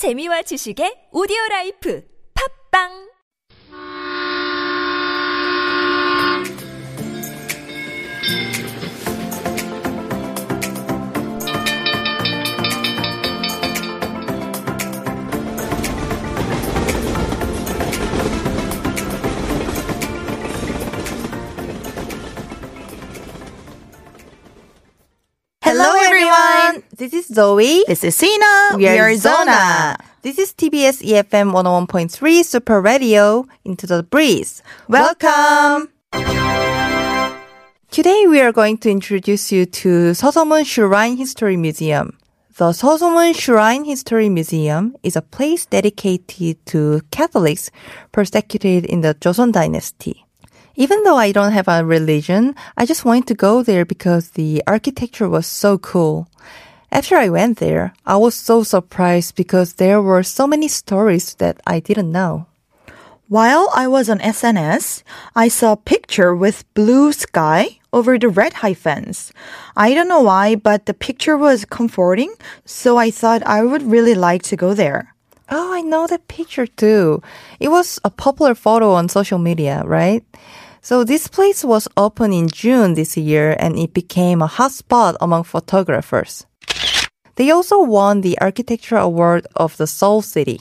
재미와 지식의 오디오 라이프. 팝빵 This is Zoe. This is Sina. We are Zona. This is TBS EFM 101.3 Super Radio Into the Breeze. Welcome. Today we are going to introduce you to Seosomun Shrine History Museum. The Seosomun Shrine History Museum is a place dedicated to Catholics persecuted in the Joseon Dynasty. Even though I don't have a religion, I just wanted to go there because the architecture was so cool. After I went there, I was so surprised because there were so many stories that I didn't know. While I was on SNS, I saw a picture with blue sky over the red hyphens. I don't know why, but the picture was comforting, so I thought I would really like to go there. Oh, I know that picture too. It was a popular photo on social media, right? So this place was opened in June this year and it became a hot spot among photographers. They also won the Architecture Award of the Seoul City.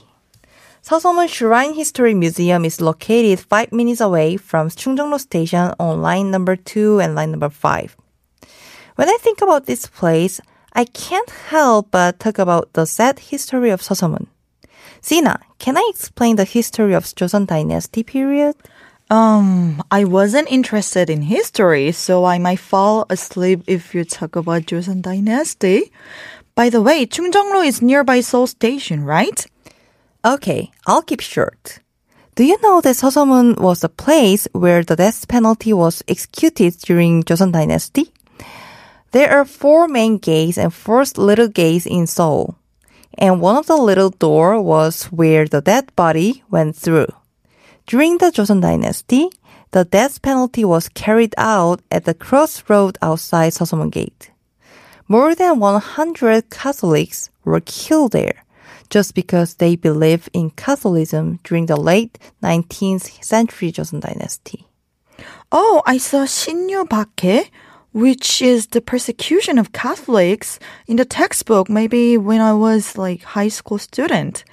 Seosomun Shrine History Museum is located 5 minutes away from Chungjeongno Station on line number 2 and line number 5. When I think about this place, I can't help but talk about the sad history of Seosomun. Sina, can I explain the history of Joseon Dynasty period? Um, I wasn't interested in history, so I might fall asleep if you talk about Joseon Dynasty. By the way, Chungjeongno is nearby Seoul Station, right? Okay, I'll keep short. Do you know that Seosomun was a place where the death penalty was executed during Joseon Dynasty? There are four main gates and four little gates in Seoul. And one of the little door was where the dead body went through. During the Joseon Dynasty, the death penalty was carried out at the crossroad outside Seosomun Gate. More than 100 Catholics were killed there just because they believed in Catholicism during the late 19th century Joseon Dynasty. Oh, I saw Sinyu Bakhae, which is the persecution of Catholics in the textbook maybe when I was like high school student.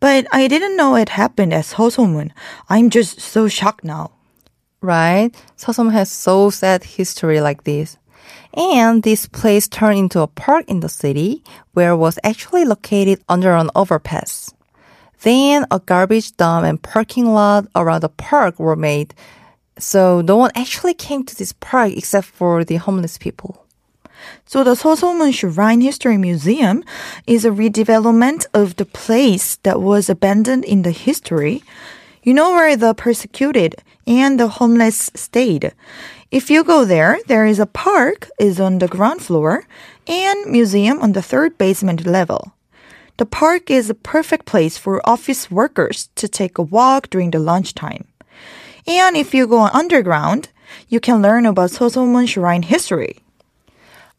But I didn't know it happened at Seosomun. I'm just so shocked now. Right? Seosomun has so sad history like this. And this place turned into a park in the city where it was actually located under an overpass. Then a garbage dump and parking lot around the park were made. So no one actually came to this park except for the homeless people. So the Seosomun Shrine History Museum is a redevelopment of the place that was abandoned in the history. You know where the persecuted and the homeless stayed. If you go there, there is a park is on the ground floor and museum on the third basement level. The park is a perfect place for office workers to take a walk during the lunchtime. And if you go underground, you can learn about Seosomun Shrine history.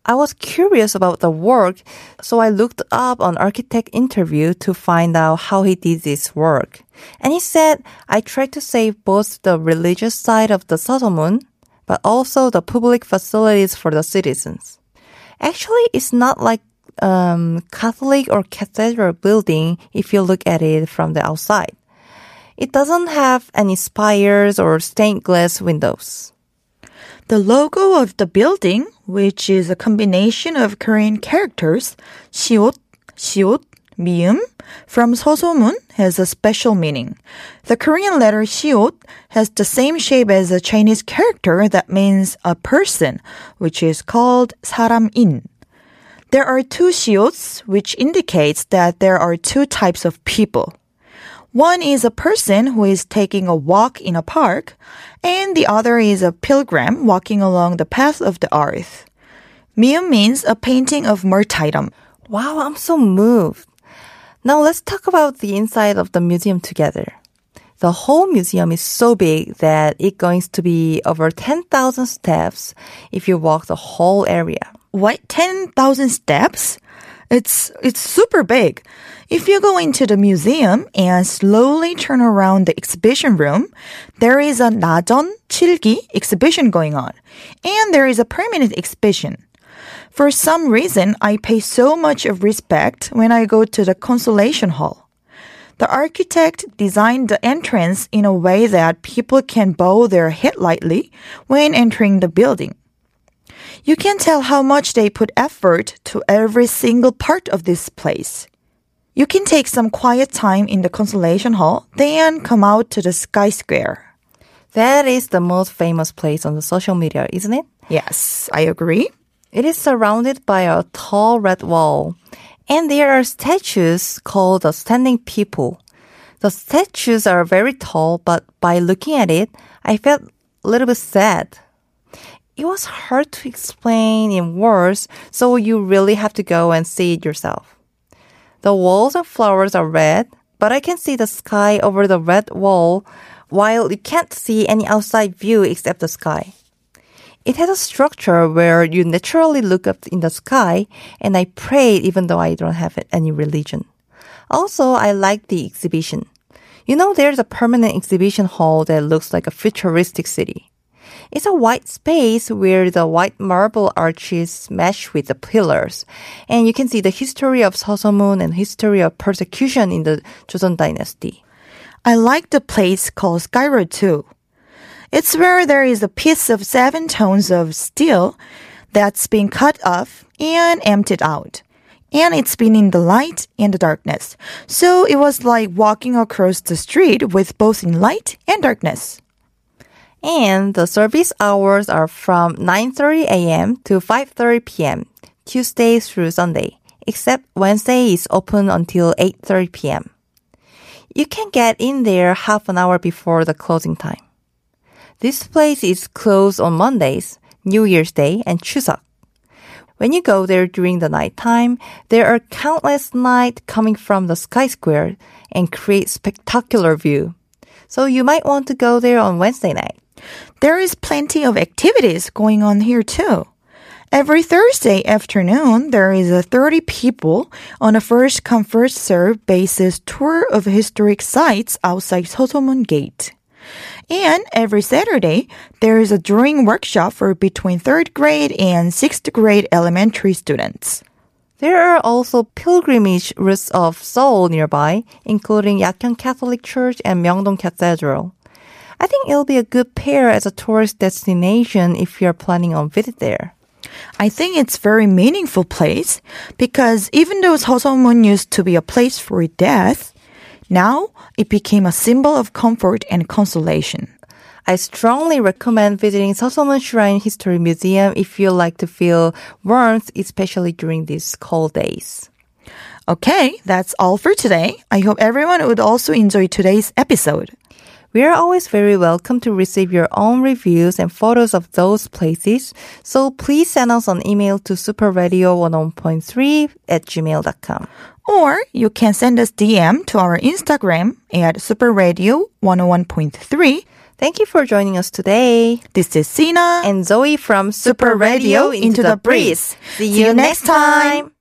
I was curious about the work, so I looked up an architect interview to find out how he did this work. And he said, I tried to save both the religious side of the Seosomun, but also the public facilities for the citizens. Actually, it's not like um, Catholic or cathedral building if you look at it from the outside. It doesn't have any spires or stained glass windows. The logo of the building, which is a combination of Korean characters, 시옷, 시옷, 미음, from Seosomun has a special meaning. The Korean letter 시옷 has the same shape as a Chinese character that means a person, which is called 사람인. There are two 시옷s, which indicates that there are two types of people. One is a person who is taking a walk in a park, and the other is a pilgrim walking along the path of the earth. Mium means a painting of martyrdom. Wow, I'm so moved. Now let's talk about the inside of the museum together. The whole museum is so big that it's going to be over 10,000 steps if you walk the whole area. What, 10,000 steps? It's it's super big. If you go into the museum and slowly turn around the exhibition room, there is a 나전 칠기 exhibition going on, and there is a permanent exhibition. For some reason, I pay so much of respect when I go to the Consolation Hall. The architect designed the entrance in a way that people can bow their head lightly when entering the building. You can tell how much they put effort to every single part of this place. You can take some quiet time in the Consolation Hall, then come out to the Sky Square. That is the most famous place on the social media, isn't it? Yes, I agree. It is surrounded by a tall red wall, and there are statues called the standing people. The statues are very tall, but by looking at it, I felt a little bit sad. It was hard to explain in words, so you really have to go and see it yourself. The walls and flowers are red, but I can see the sky over the red wall, while you can't see any outside view except the sky. It has a structure where you naturally look up in the sky, and I prayed even though I don't have any religion. Also, I like the exhibition. You know, there's a permanent exhibition hall that looks like a futuristic city. It's a white space where the white marble arches mesh with the pillars. And you can see the history of Seosomun and history of persecution in the Joseon dynasty. I like the place called Sky Road too. It's where there is a piece of seven tons of steel that's been cut off and emptied out. And it's been in the light and the darkness. So it was like walking across the street with both in light and darkness. And the service hours are from 9:30 a.m. to 5:30 p.m. Tuesday through Sunday, except Wednesday is open until 8:30 p.m. You can get in there half an hour before the closing time. This place is closed on Mondays, New Year's Day, and Chuseok. When you go there during the nighttime, there are countless lights coming from the sky square and create spectacular view. So you might want to go there on Wednesday night. There is plenty of activities going on here too. Every Thursday afternoon, there is a 30 people on a first come first serve basis tour of historic sites outside Seosomun Gate. And every Saturday, there is a drawing workshop for between 3rd grade and 6th grade elementary students. There are also pilgrimage routes of Seoul nearby, including Yakhyeon Catholic Church and Myeongdong Cathedral. I think it'll be a good pair as a tourist destination if you're planning on visit there. I think it's very meaningful place because even though Seosomun used to be a place for death, now it became a symbol of comfort and consolation. I strongly recommend visiting Seosomun Shrine History Museum if you like to feel warmth, especially during these cold days. Okay, that's all for today. I hope everyone would also enjoy today's episode. We are always very welcome to receive your own reviews and photos of those places, so please send us an email to superradio101.3 at gmail.com. Or you can send us DM to our Instagram at superradio101.3. Thank you for joining us today. This is Sina And Zoe from Super Radio Into the Breeze. See you next time.